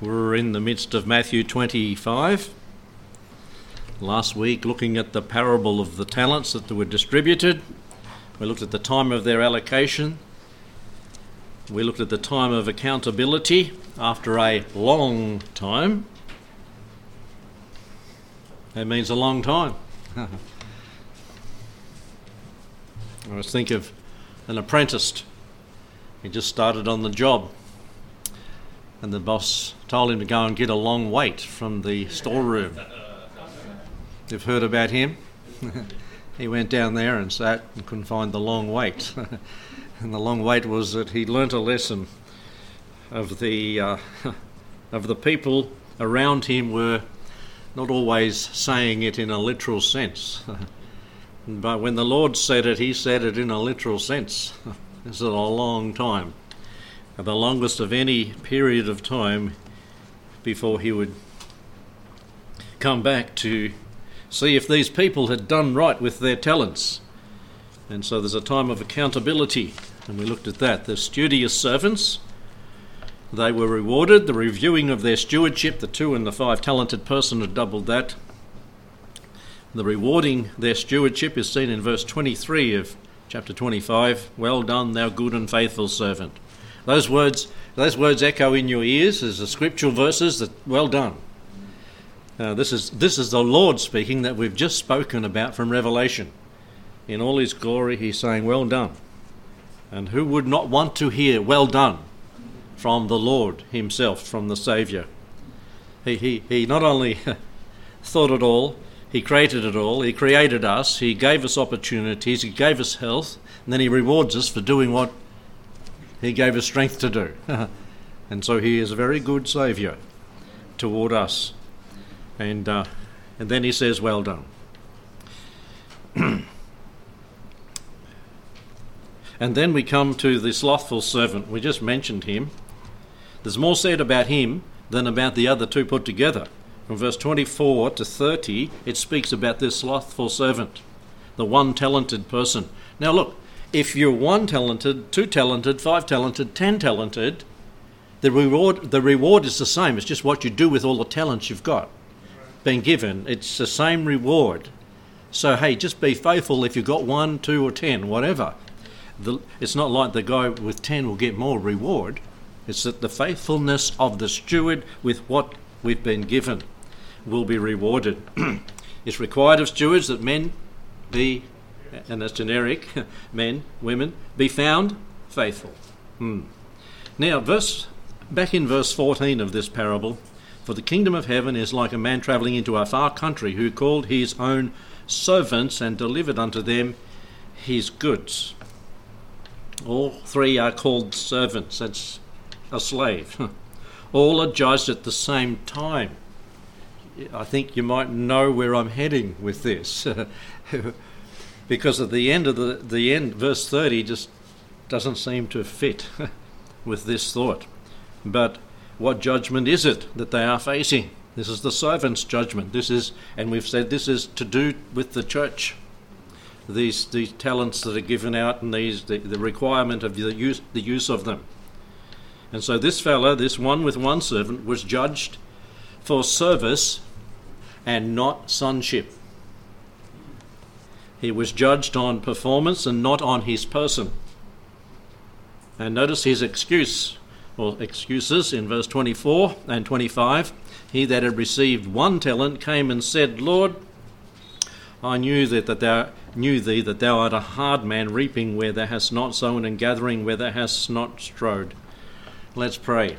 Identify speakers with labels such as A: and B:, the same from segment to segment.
A: We're in the midst of Matthew 25. Last week, looking at the parable of the talents that were distributed, we looked at the time of their allocation. We looked at the time of accountability after a long time. That means a long time. I was think of an apprentice. He just started on the job and the boss told him to go and get a long wait from the storeroom. You've heard about him? he went down there and sat and couldn't find the long wait. and the long wait was that he learnt a lesson of the uh, of the people around him were not always saying it in a literal sense. but when the Lord said it, he said it in a literal sense. this is a long time the longest of any period of time before he would come back to see if these people had done right with their talents. And so there's a time of accountability, and we looked at that. The studious servants, they were rewarded. The reviewing of their stewardship, the two and the five talented person had doubled that. The rewarding their stewardship is seen in verse 23 of chapter 25. Well done, thou good and faithful servant. Those words, those words echo in your ears as the scriptural verses that well done. Uh, this is this is the Lord speaking that we've just spoken about from Revelation. In all His glory, He's saying, "Well done." And who would not want to hear "Well done" from the Lord Himself, from the Saviour? He he he not only thought it all, He created it all. He created us. He gave us opportunities. He gave us health, and then He rewards us for doing what he gave us strength to do. and so He is a very good Saviour toward us. And, uh, and then He says, Well done. and then we come to the slothful servant. We just mentioned him. There's more said about him than about the other two put together. From verse 24 to 30, it speaks about this slothful servant, the one talented person. Now, look, if you're one talented, two talented, five talented, ten talented, the reward the reward is the same. It's just what you do with all the talents you've got been given. It's the same reward. So hey, just be faithful if you've got one, two, or ten, whatever. The, it's not like the guy with ten will get more reward. It's that the faithfulness of the steward with what we've been given will be rewarded. it's required of stewards that men be and that's generic, men, women, be found faithful. Hmm. Now, verse back in verse 14 of this parable, for the kingdom of heaven is like a man travelling into a far country who called his own servants and delivered unto them his goods. All three are called servants, that's a slave. All are judged at the same time. I think you might know where I'm heading with this. because at the end of the, the end, verse 30 just doesn't seem to fit with this thought. But what judgment is it that they are facing? This is the servant's judgment. This is, and we've said this is to do with the church. These these talents that are given out and these the, the requirement of the use the use of them. And so this fellow, this one with one servant, was judged for service and not sonship. He was judged on performance and not on his person. And notice his excuse, or excuses in verse 24 and 25. He that had received one talent came and said, Lord, I knew that, that thou knew thee that thou art a hard man, reaping where thou hast not sown and gathering where thou hast not strode. Let's pray.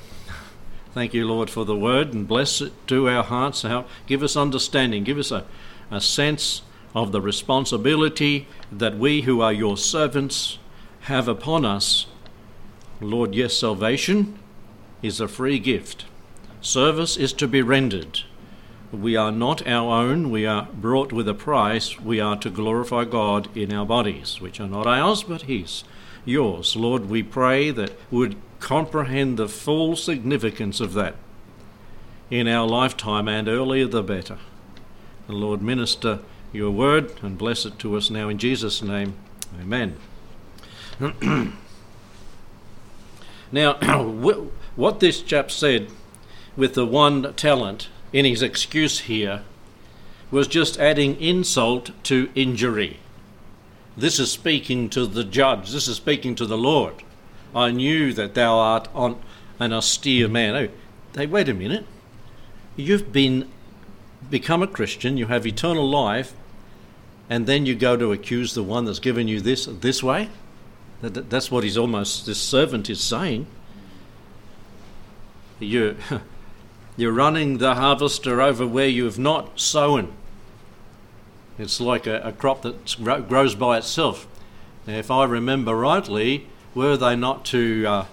A: Thank you, Lord, for the word, and bless it to our hearts. Give us understanding. Give us a, a sense of the responsibility that we who are your servants have upon us. Lord, yes, salvation is a free gift. Service is to be rendered. We are not our own, we are brought with a price. We are to glorify God in our bodies, which are not ours but His, yours. Lord, we pray that would comprehend the full significance of that in our lifetime and earlier the better. And Lord, minister your word and bless it to us now in Jesus' name. Amen. now, what this chap said with the one talent in his excuse here was just adding insult to injury. This is speaking to the judge, this is speaking to the Lord. I knew that thou art on an austere man. Oh, hey, wait a minute. You've been become a Christian, you have eternal life, and then you go to accuse the one that's given you this this way? That, that's what he's almost, this servant is saying. You, you're running the harvester over where you have not sown. It's like a, a crop that grows by itself. Now, if I remember rightly, were they not to uh,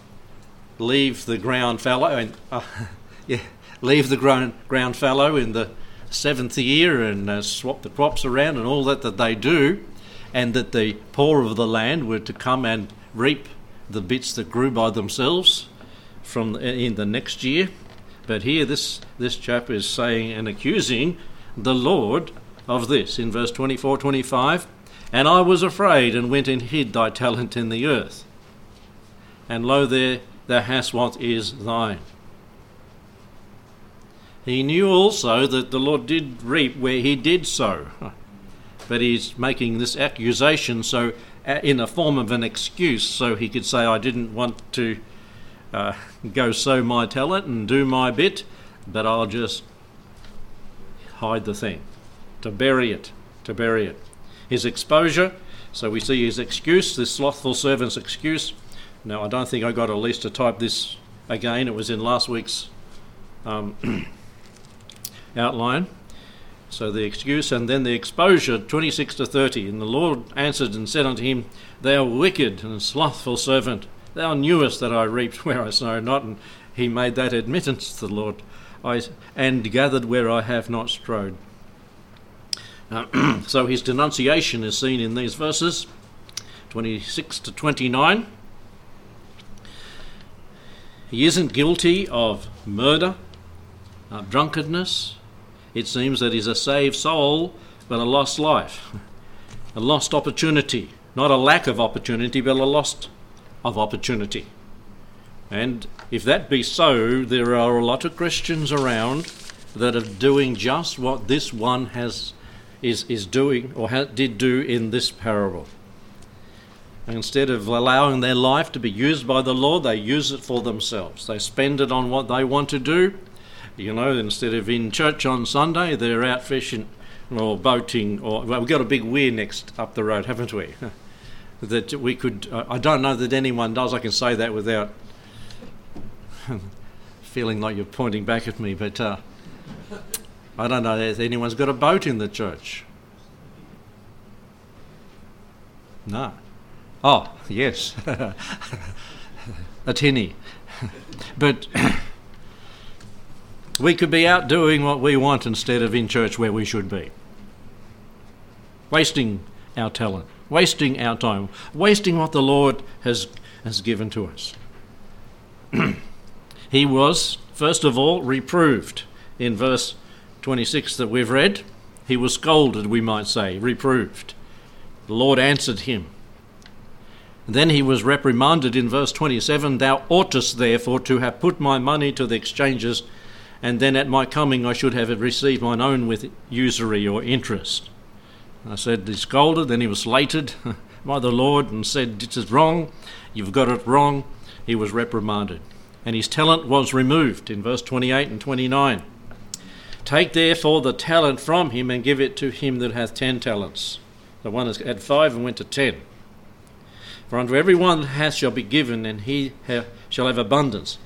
A: leave the ground fallow and uh, yeah, leave the ground, ground fallow in the seventh year and uh, swap the crops around and all that that they do, and that the poor of the land were to come and reap the bits that grew by themselves from in the next year. But here, this this chap is saying and accusing the Lord of this in verse 24 25. And I was afraid and went and hid thy talent in the earth. And lo, there thou hast what is thine. He knew also that the Lord did reap where he did sow. But he's making this accusation so uh, in a form of an excuse so he could say, I didn't want to uh, go sow my talent and do my bit, but I'll just hide the thing, to bury it, to bury it. His exposure, so we see his excuse, this slothful servant's excuse. Now, I don't think I got at least to type this again, it was in last week's um, outline. So the excuse and then the exposure, 26 to 30. And the Lord answered and said unto him, Thou wicked and slothful servant, thou knewest that I reaped where I sowed not. And he made that admittance to the Lord, I, and gathered where I have not strode. So his denunciation is seen in these verses 26 to 29. He isn't guilty of murder, uh, drunkenness, it seems that he's a saved soul, but a lost life, a lost opportunity. Not a lack of opportunity, but a lost of opportunity. And if that be so, there are a lot of Christians around that are doing just what this one has is, is doing or ha, did do in this parable. Instead of allowing their life to be used by the Lord, they use it for themselves. They spend it on what they want to do, you know, instead of in church on Sunday, they're out fishing or boating, or well, we've got a big weir next up the road, haven't we? that we could. Uh, I don't know that anyone does. I can say that without feeling like you're pointing back at me, but uh, I don't know if anyone's got a boat in the church. No. Oh, yes. a tinny. but we could be out doing what we want instead of in church where we should be. Wasting our talent, wasting our time, wasting what the Lord has, has given to us. he was, first of all, reproved in verse 26 that we've read. He was scolded, we might say, reproved. The Lord answered him. Then he was reprimanded in verse 27 Thou oughtest therefore to have put my money to the exchanges and then at my coming I should have received mine own with usury or interest. I said, He scolded, then he was slated by the Lord and said, This is wrong, you've got it wrong. He was reprimanded. And his talent was removed in verse 28 and 29. Take therefore the talent from him and give it to him that hath ten talents. The one that had five and went to ten. For unto every one that hath shall be given, and he shall have abundance.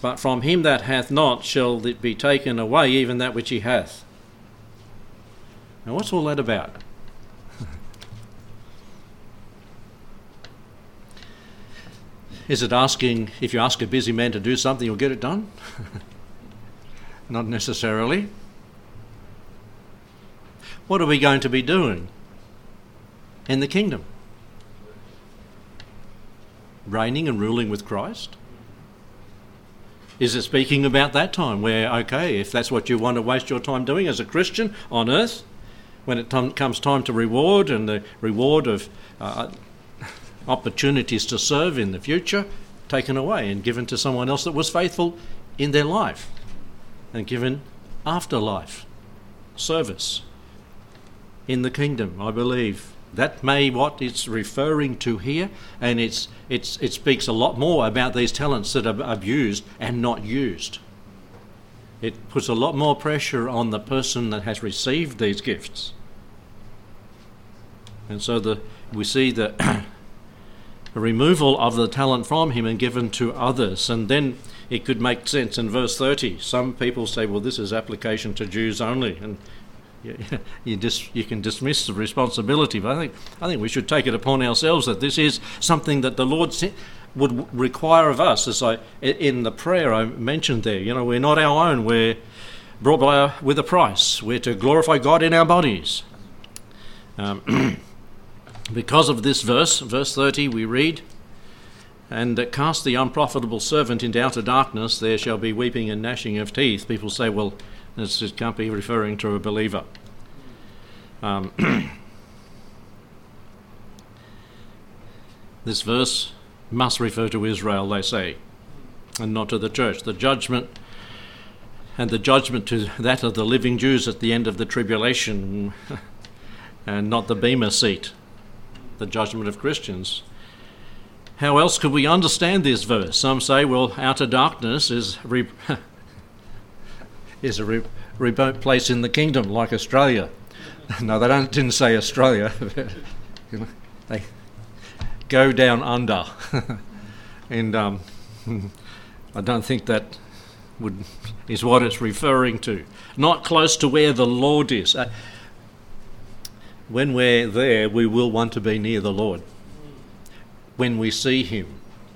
A: But from him that hath not shall it be taken away, even that which he hath. Now, what's all that about? Is it asking, if you ask a busy man to do something, you'll get it done? not necessarily. What are we going to be doing in the kingdom? Reigning and ruling with Christ? Is it speaking about that time where, okay, if that's what you want to waste your time doing as a Christian on earth, when it t- comes time to reward and the reward of uh, opportunities to serve in the future taken away and given to someone else that was faithful in their life? and given afterlife service in the kingdom, I believe. That may what it's referring to here, and it's, it's, it speaks a lot more about these talents that are abused and not used. It puts a lot more pressure on the person that has received these gifts. And so the, we see the removal of the talent from him and given to others. And then it could make sense in verse 30. Some people say, well, this is application to Jews only. And you, you, dis, you can dismiss the responsibility, but I think, I think we should take it upon ourselves that this is something that the Lord would require of us. As I in the prayer I mentioned there, you know, we're not our own. We're brought by a, with a price. We're to glorify God in our bodies. Um, because of this verse, verse 30, we read, and cast the unprofitable servant into outer darkness, there shall be weeping and gnashing of teeth. People say, well, this can't be referring to a believer. Um, this verse must refer to Israel, they say, and not to the church. The judgment and the judgment to that of the living Jews at the end of the tribulation, and not the Bema seat, the judgment of Christians. How else could we understand this verse? Some say, well, outer darkness is re- is a re- remote place in the kingdom, like Australia. no, they don't, didn't say Australia. they go down under, and um, I don't think that would is what it's referring to. Not close to where the Lord is. Uh, when we're there, we will want to be near the Lord. When we see Him,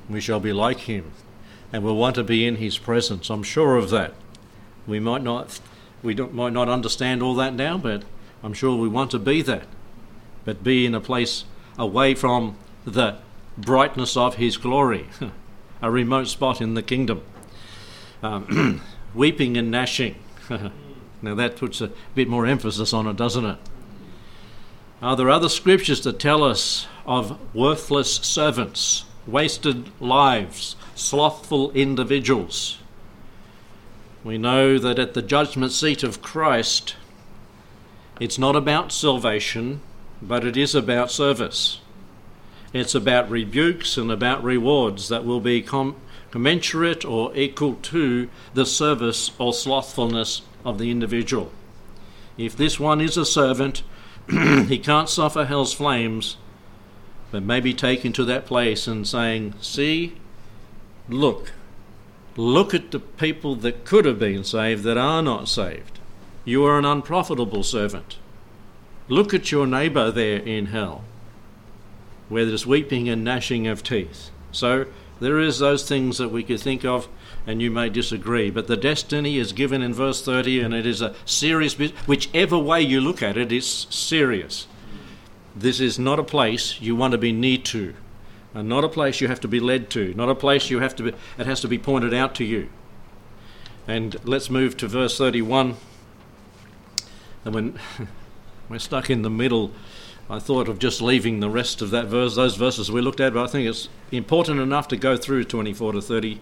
A: we shall be like Him, and we'll want to be in His presence. I'm sure of that. We might not, we might not understand all that now, but I'm sure we want to be that. But be in a place away from the brightness of His glory, a remote spot in the kingdom. Um, weeping and gnashing. now that puts a bit more emphasis on it, doesn't it? Are there other scriptures that tell us of worthless servants, wasted lives, slothful individuals? We know that at the judgment seat of Christ, it's not about salvation, but it is about service. It's about rebukes and about rewards that will be com- commensurate or equal to the service or slothfulness of the individual. If this one is a servant, he can't suffer hell's flames, but may be taken to that place and saying, See, look, Look at the people that could have been saved that are not saved. You are an unprofitable servant. Look at your neighbour there in hell, where there's weeping and gnashing of teeth. So there is those things that we could think of, and you may disagree, but the destiny is given in verse 30, and it is a serious Whichever way you look at it, it's serious. This is not a place you want to be near to and not a place you have to be led to, not a place you have to be, it has to be pointed out to you. And let's move to verse 31. And when we're stuck in the middle, I thought of just leaving the rest of that verse, those verses we looked at, but I think it's important enough to go through 24 to 30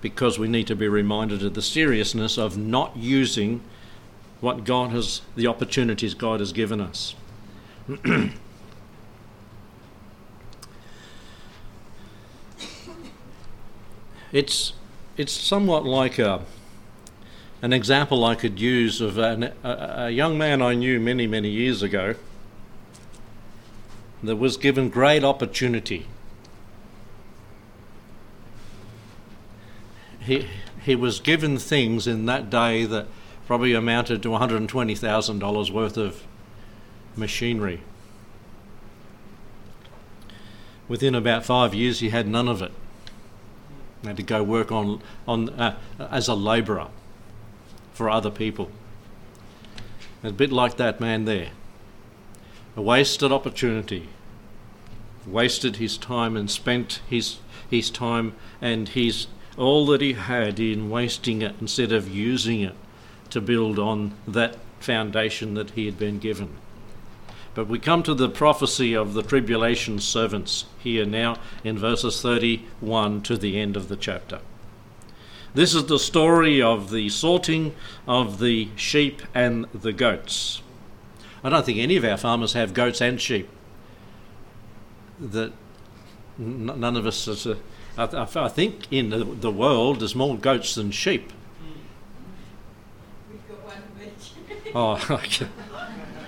A: because we need to be reminded of the seriousness of not using what God has, the opportunities God has given us. It's it's somewhat like a an example I could use of an, a, a young man I knew many many years ago that was given great opportunity. He he was given things in that day that probably amounted to $120,000 worth of machinery. Within about five years, he had none of it had to go work on, on uh, as a labourer for other people. A bit like that man there. A wasted opportunity. Wasted his time and spent his, his time and his all that he had in wasting it instead of using it to build on that foundation that he had been given. But we come to the prophecy of the tribulation servants here now in verses 31 to the end of the chapter. This is the story of the sorting of the sheep and the goats. I don't think any of our farmers have goats and sheep. That none of us. Is a, I, th- I think in the, the world there's more goats than sheep. Oh, okay.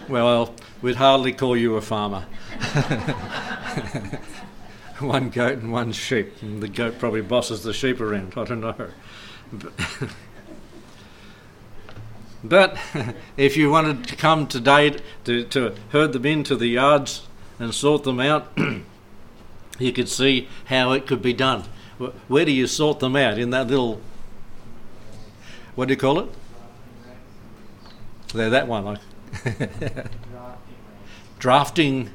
A: Well, we'd hardly call you a farmer. one goat and one sheep. And the goat probably bosses the sheep around. I don't know. But, but if you wanted to come today to, to herd them into the yards and sort them out, you could see how it could be done. Where do you sort them out? In that little, what do you call it? There, that one. Like drafting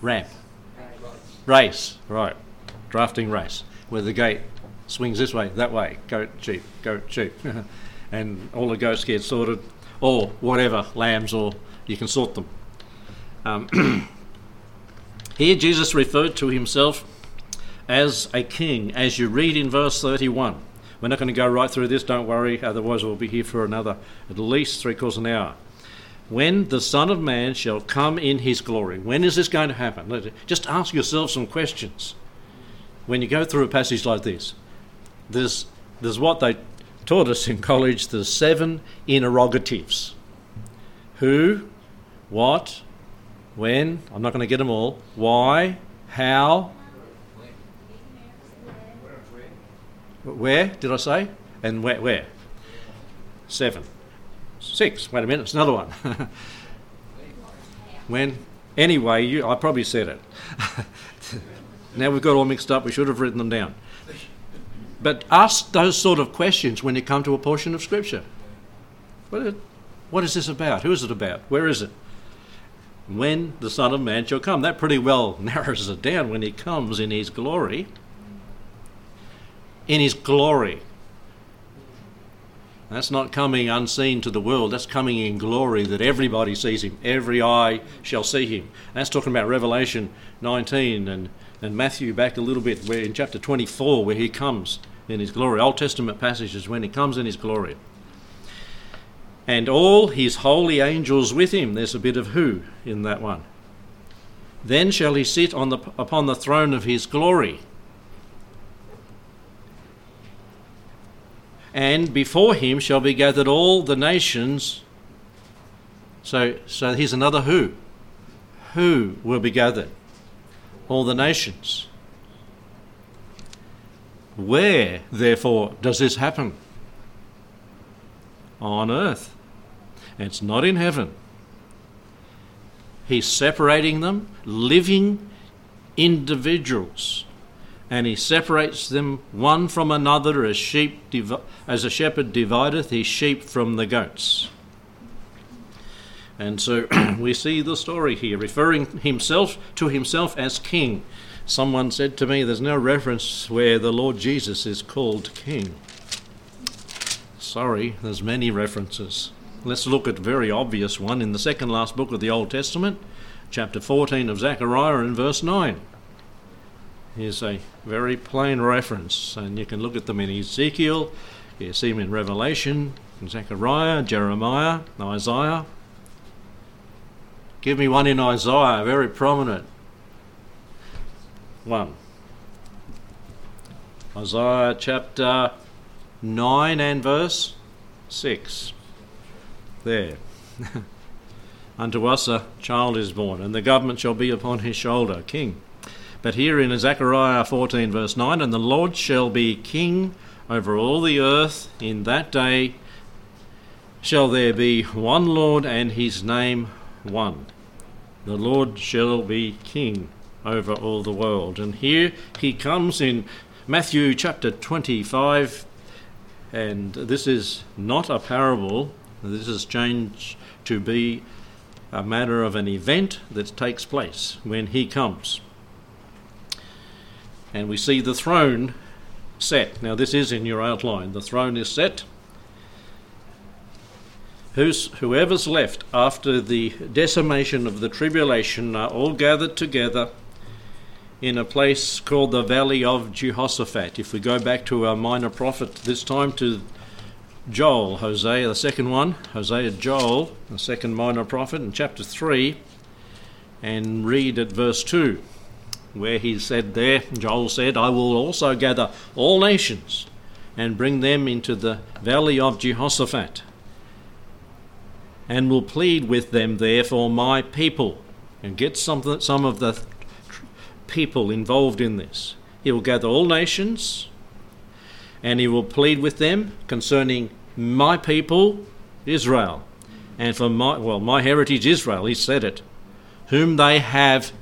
A: ramp. Race, right. Drafting race. Where the gate swings this way, that way. Goat, sheep, goat, sheep. and all the goats get sorted. Or whatever, lambs, or you can sort them. Um, here, Jesus referred to himself as a king, as you read in verse 31. We're not going to go right through this, don't worry, otherwise, we'll be here for another at least three quarters of an hour. When the Son of Man shall come in his glory. When is this going to happen? Just ask yourself some questions. When you go through a passage like this, there's, there's what they taught us in college the seven interrogatives who, what, when, I'm not going to get them all, why, how, where did I say? And where? where? Seven. Six. Wait a minute, it's another one. when? Anyway, you, I probably said it. now we've got all mixed up, we should have written them down. But ask those sort of questions when you come to a portion of Scripture. What, what is this about? Who is it about? Where is it? When the Son of Man shall come. That pretty well narrows it down when he comes in his glory. In his glory. That's not coming unseen to the world. That's coming in glory that everybody sees him. Every eye shall see him. That's talking about Revelation 19 and, and Matthew back a little bit, where in chapter 24, where he comes in his glory. Old Testament passages when he comes in his glory. And all his holy angels with him. There's a bit of who in that one. Then shall he sit on the, upon the throne of his glory. And before him shall be gathered all the nations. So, so here's another who. Who will be gathered? All the nations. Where, therefore, does this happen? On earth. It's not in heaven. He's separating them, living individuals and he separates them one from another as sheep as a shepherd divideth his sheep from the goats. And so we see the story here, referring himself to himself as king. Someone said to me, There's no reference where the Lord Jesus is called king. Sorry, there's many references. Let's look at a very obvious one in the second last book of the Old Testament, chapter 14 of Zechariah, and verse 9 is a very plain reference, and you can look at them in Ezekiel, you see them in Revelation, in Zechariah, Jeremiah, Isaiah. Give me one in Isaiah, very prominent. One. Isaiah chapter 9 and verse 6. There. Unto us a child is born, and the government shall be upon his shoulder, king but here in Zechariah 14, verse 9, and the Lord shall be king over all the earth in that day shall there be one Lord and his name one. The Lord shall be king over all the world. And here he comes in Matthew chapter 25, and this is not a parable, this is changed to be a matter of an event that takes place when he comes and we see the throne set. Now, this is in your outline. The throne is set. Who's, whoever's left after the decimation of the tribulation are all gathered together, in a place called the Valley of Jehoshaphat. If we go back to our minor prophet, this time to Joel, Hosea, the second one, Hosea Joel, the second minor prophet, in chapter 3, and read at verse 2, where he said there, Joel said, I will also gather all nations and bring them into the valley of Jehoshaphat, and will plead with them there for my people, and get some, some of the people involved in this. He will gather all nations and he will plead with them concerning my people, Israel. And for my, well, my heritage, Israel, he said it, whom they have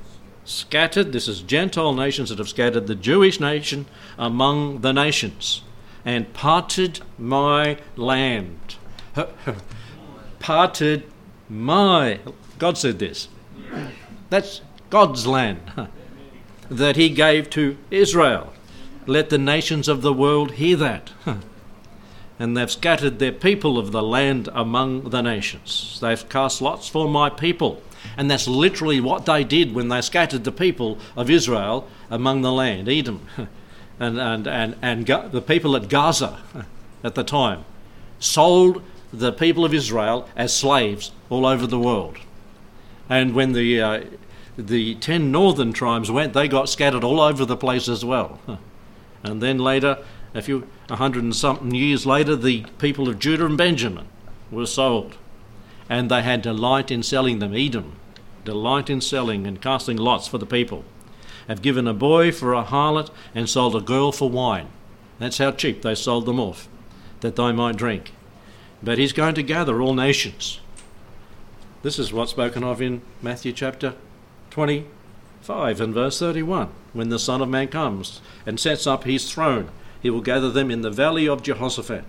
A: scattered. This is Gentile nations that have scattered the Jewish nation among the nations and parted my land. parted my. God said this. That's God's land that he gave to Israel. Let the nations of the world hear that. and they've scattered their people of the land among the nations. They've cast lots for my people. And that's literally what they did when they scattered the people of Israel among the land, Edom, and, and, and, and the people at Gaza at the time, sold the people of Israel as slaves all over the world. And when the uh, the ten northern tribes went, they got scattered all over the place as well. And then later, a few, a hundred and something years later, the people of Judah and Benjamin were sold. And they had delight in selling them, Edom, delight in selling and casting lots for the people. Have given a boy for a harlot and sold a girl for wine. That's how cheap they sold them off, that they might drink. But he's going to gather all nations. This is what's spoken of in Matthew chapter 25 and verse 31. When the Son of Man comes and sets up his throne, he will gather them in the valley of Jehoshaphat.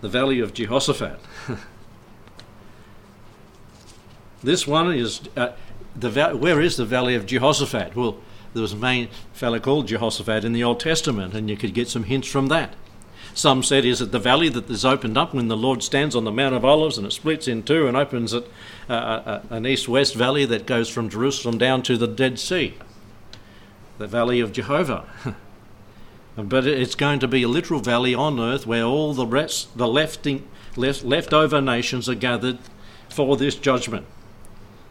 A: The valley of Jehoshaphat. this one is uh, the where is the valley of Jehoshaphat? Well, there was a main fellow called Jehoshaphat in the Old Testament, and you could get some hints from that. Some said, Is it the valley that is opened up when the Lord stands on the Mount of Olives and it splits in two and opens it, uh, uh, an east west valley that goes from Jerusalem down to the Dead Sea? The valley of Jehovah. but it's going to be a literal valley on earth where all the rest, the lefting, left, leftover nations are gathered for this judgment.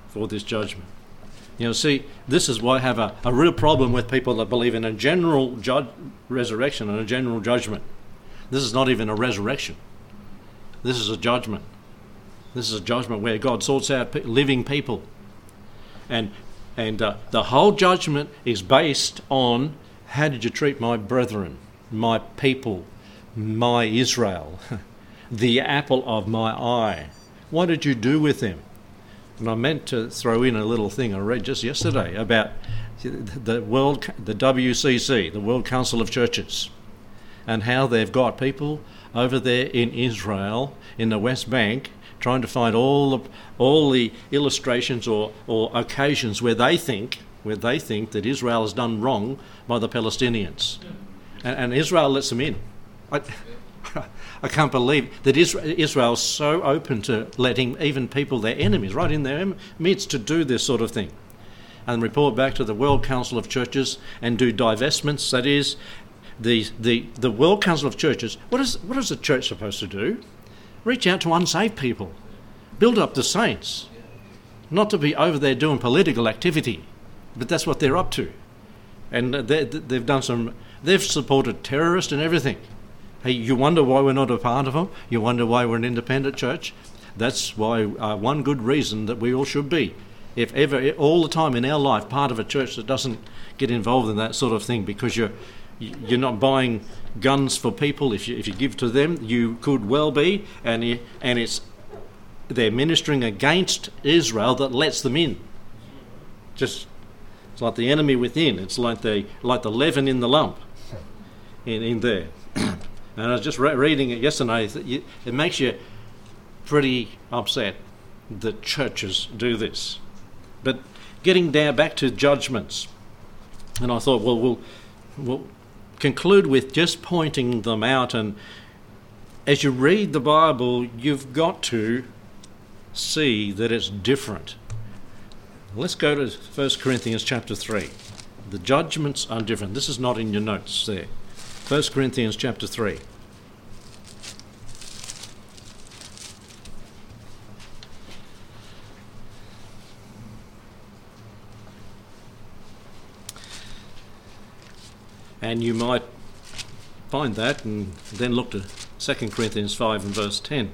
A: For this judgment. You know, see, this is why I have a, a real problem with people that believe in a general ju- resurrection and a general judgment. This is not even a resurrection. This is a judgment. This is a judgment where God sorts out living people. And, and uh, the whole judgment is based on how did you treat my brethren, my people, my Israel, the apple of my eye? What did you do with them? And I meant to throw in a little thing I read just yesterday about the world, the WCC, the World Council of Churches and how they've got people over there in Israel, in the West Bank, trying to find all the, all the illustrations or, or occasions where they think where they think that Israel has done wrong by the Palestinians, and, and Israel lets them in. I, I can't believe that Israel is so open to letting even people, their enemies, right in their midst, to do this sort of thing and report back to the World Council of Churches and do divestments, that is, the, the, the World Council of Churches, what is, what is the church supposed to do? Reach out to unsaved people, build up the saints, not to be over there doing political activity, but that's what they're up to. And they, they've done some, they've supported terrorists and everything. Hey, you wonder why we're not a part of them? You wonder why we're an independent church? That's why uh, one good reason that we all should be. If ever, all the time in our life, part of a church that doesn't get involved in that sort of thing because you're you're not buying guns for people. If you, if you give to them, you could well be, and you, and it's they're ministering against Israel that lets them in. Just it's like the enemy within. It's like the like the leaven in the lump, in in there. and I was just re- reading it yesterday. It makes you pretty upset that churches do this. But getting down back to judgments, and I thought, well, we'll, we'll conclude with just pointing them out. And as you read the Bible, you've got to see that it's different. Let's go to 1 Corinthians chapter 3. The judgments are different. This is not in your notes there. 1 Corinthians chapter 3. And you might find that and then look to 2 Corinthians 5 and verse 10.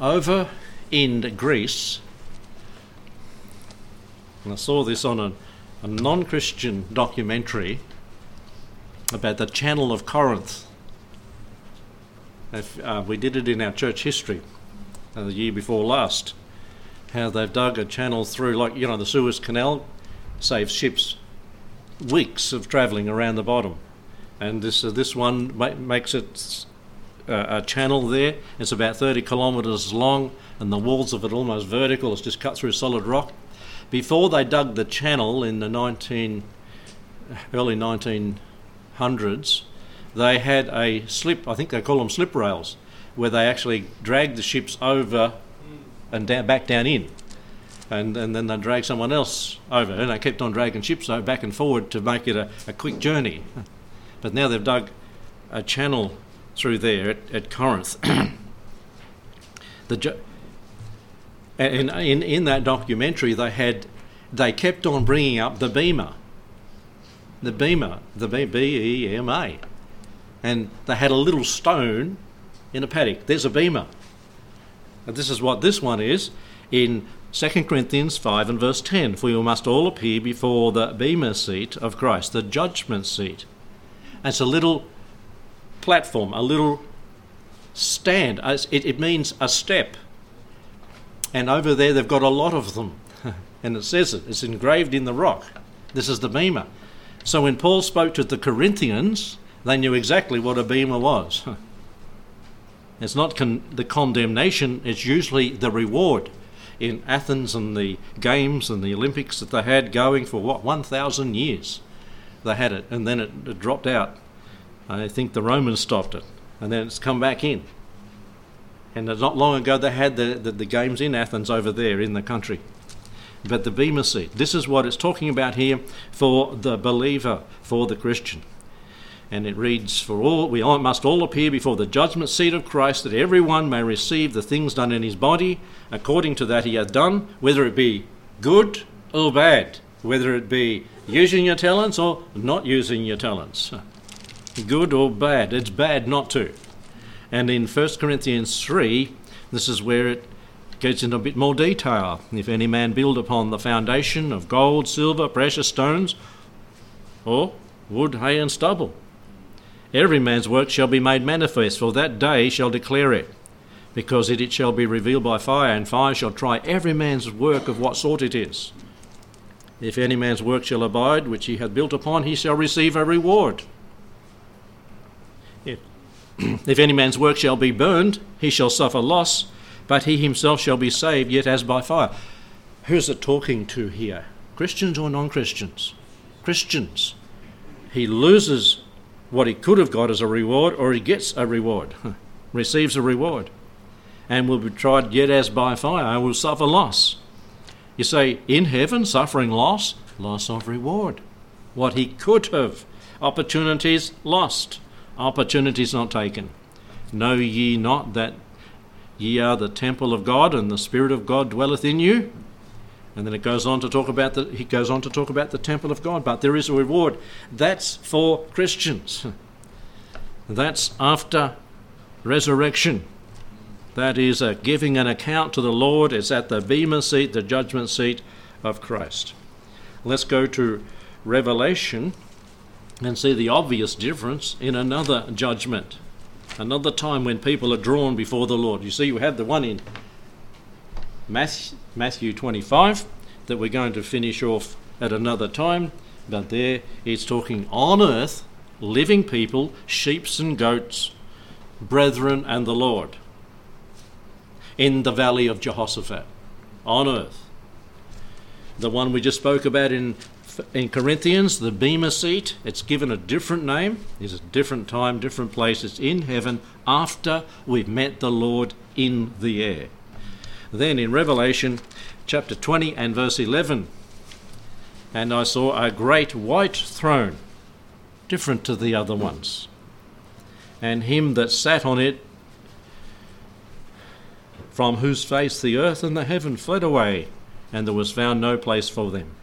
A: Over in Greece, and I saw this on a, a non Christian documentary about the Channel of Corinth. Uh, we did it in our church history uh, the year before last how they've dug a channel through, like, you know, the Suez Canal saves ships weeks of travelling around the bottom. And this, uh, this one ma- makes it a channel there. It's about 30 kilometres long, and the walls of it almost vertical. It's just cut through solid rock. Before they dug the channel in the 19, early 1900s, they had a slip, I think they call them slip rails, where they actually dragged the ships over and down, back down in. And, and then they drag someone else over, and they kept on dragging ships back and forward to make it a, a quick journey. But now they've dug a channel through there at, at Corinth. the and in, in that documentary, they had they kept on bringing up the Bema, the Bema, the B E M A, and they had a little stone in a paddock. There's a Bema. And this is what this one is in 2 Corinthians 5 and verse 10 For you must all appear before the Bema seat of Christ, the judgment seat. And it's a little platform, a little stand. It, it means a step. And over there, they've got a lot of them. and it says it, it's engraved in the rock. This is the Bema. So when Paul spoke to the Corinthians, they knew exactly what a Bema was. It's not con- the condemnation, it's usually the reward. In Athens and the Games and the Olympics that they had going for what, 1,000 years, they had it, and then it, it dropped out. I think the Romans stopped it, and then it's come back in. And not long ago they had the, the, the games in Athens over there in the country. But the Bema seat, this is what it's talking about here for the believer, for the Christian. And it reads, For all we all, must all appear before the judgment seat of Christ, that every one may receive the things done in his body, according to that he hath done, whether it be good or bad, whether it be using your talents or not using your talents. Good or bad. It's bad not to. And in 1 Corinthians 3, this is where it gets into a bit more detail. If any man build upon the foundation of gold, silver, precious stones, or wood, hay, and stubble, Every man's work shall be made manifest, for that day shall declare it, because it, it shall be revealed by fire, and fire shall try every man's work of what sort it is. If any man's work shall abide, which he hath built upon, he shall receive a reward. If, any man's work shall be burned, he shall suffer loss, but he himself shall be saved, yet as by fire. Who's it talking to here? Christians or non Christians? Christians. He loses what he could have got as a reward, or he gets a reward, receives a reward, and will be tried yet as by fire, and will suffer loss. You say, in heaven, suffering loss, loss of reward. What he could have, opportunities lost, opportunities not taken. Know ye not that ye are the temple of God, and the Spirit of God dwelleth in you? And then it goes on to talk about the he goes on to talk about the temple of God, but there is a reward. That's for Christians. That's after resurrection. That is a giving an account to the Lord. It's at the bema seat, the judgment seat of Christ. Let's go to Revelation and see the obvious difference in another judgment, another time when people are drawn before the Lord. You see, you have the one in Matthew 25 that we're going to finish off at another time, but there it's talking on earth, living people, sheeps and goats, brethren and the Lord, in the valley of Jehoshaphat, on earth. The one we just spoke about in in Corinthians, the Bema seat, it's given a different name. It's a different time, different place. It's in heaven after we've met the Lord in the air. Then in Revelation chapter 20 and verse 11, and I saw a great white throne, different to the other ones, and him that sat on it, from whose face the earth and the heaven fled away, and there was found no place for them.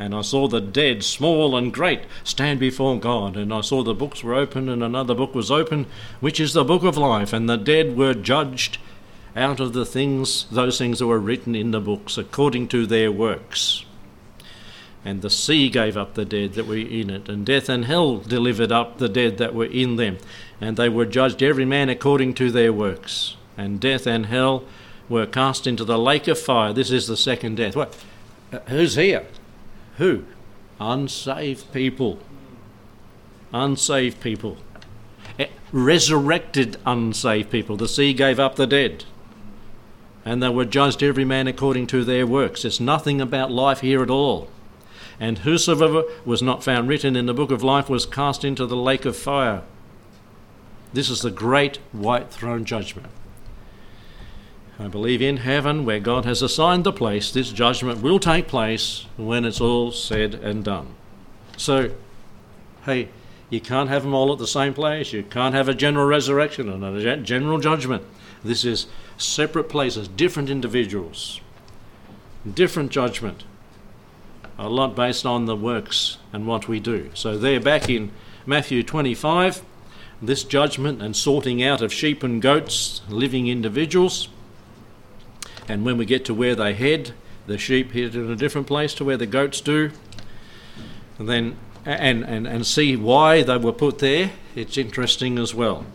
A: And I saw the dead, small and great, stand before God. And I saw the books were open, and another book was open, which is the book of life. And the dead were judged out of the things, those things that were written in the books, according to their works. And the sea gave up the dead that were in it, and death and hell delivered up the dead that were in them. And they were judged every man according to their works. And death and hell were cast into the lake of fire. This is the second death. What? Uh, who's here? Who? Unsaved people. Unsaved people. Eh, resurrected unsaved people. The sea gave up the dead. And they were judged every man according to their works. It's nothing about life here at all. And whosoever was not found written in the book of life was cast into the lake of fire. This is the great white throne judgment. I believe in heaven, where God has assigned the place, this judgment will take place when it's all said and done. So, hey, you can't have them all at the same place. You can't have a general resurrection and a general judgment. This is separate places, different individuals, different judgment. A lot based on the works and what we do. So, they're back in Matthew 25, this judgment and sorting out of sheep and goats, living individuals. And when we get to where they head, the sheep head in a different place to where the goats do. And then and, and, and see why they were put there, it's interesting as well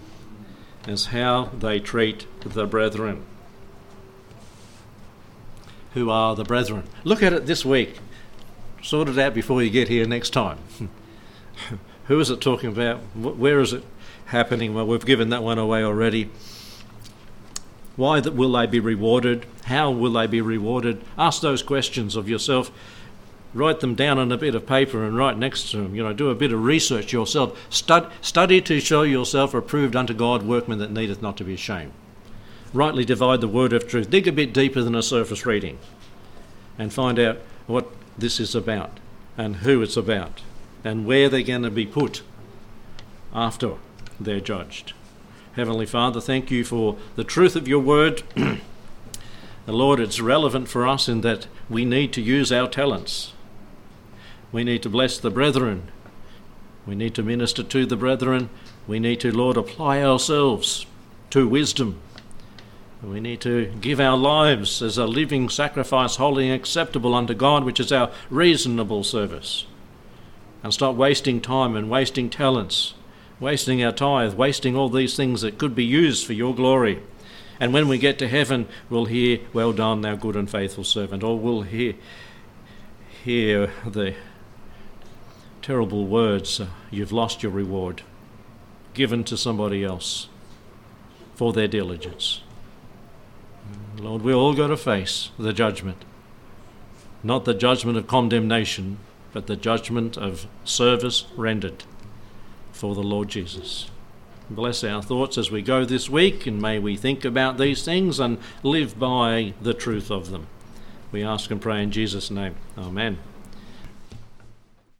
A: as how they treat the brethren. Who are the brethren? Look at it this week. Sort it out before you get here next time. Who is it talking about? Where is it happening? Well, we've given that one away already. Why that will they be rewarded? How will they be rewarded? Ask those questions of yourself. Write them down on a bit of paper and write next to them. You know, do a bit of research yourself. Stud, study to show yourself approved unto God, workman that needeth not to be ashamed. Rightly divide the word of truth. Dig a bit deeper than a surface reading and find out what this is about and who it's about and where they're going to be put after they're judged. Heavenly Father, thank you for the truth of your word. Lord, it's relevant for us in that we need to use our talents. We need to bless the brethren. We need to minister to the brethren. We need to, Lord, apply ourselves to wisdom. We need to give our lives as a living sacrifice, holy and acceptable unto God, which is our reasonable service. And stop wasting time and wasting talents wasting our tithe, wasting all these things that could be used for your glory. And when we get to heaven, we'll hear, Well done, thou good and faithful servant, or we'll hear, hear the terrible words, uh, You've lost your reward, given to somebody else for their diligence. Lord, we all got to face the judgment. Not the judgment of condemnation, but the judgment of service rendered for the Lord Jesus. Bless our thoughts as we go this week, and may we think about these things and live by the truth of them. We ask and pray in Jesus' name. Amen.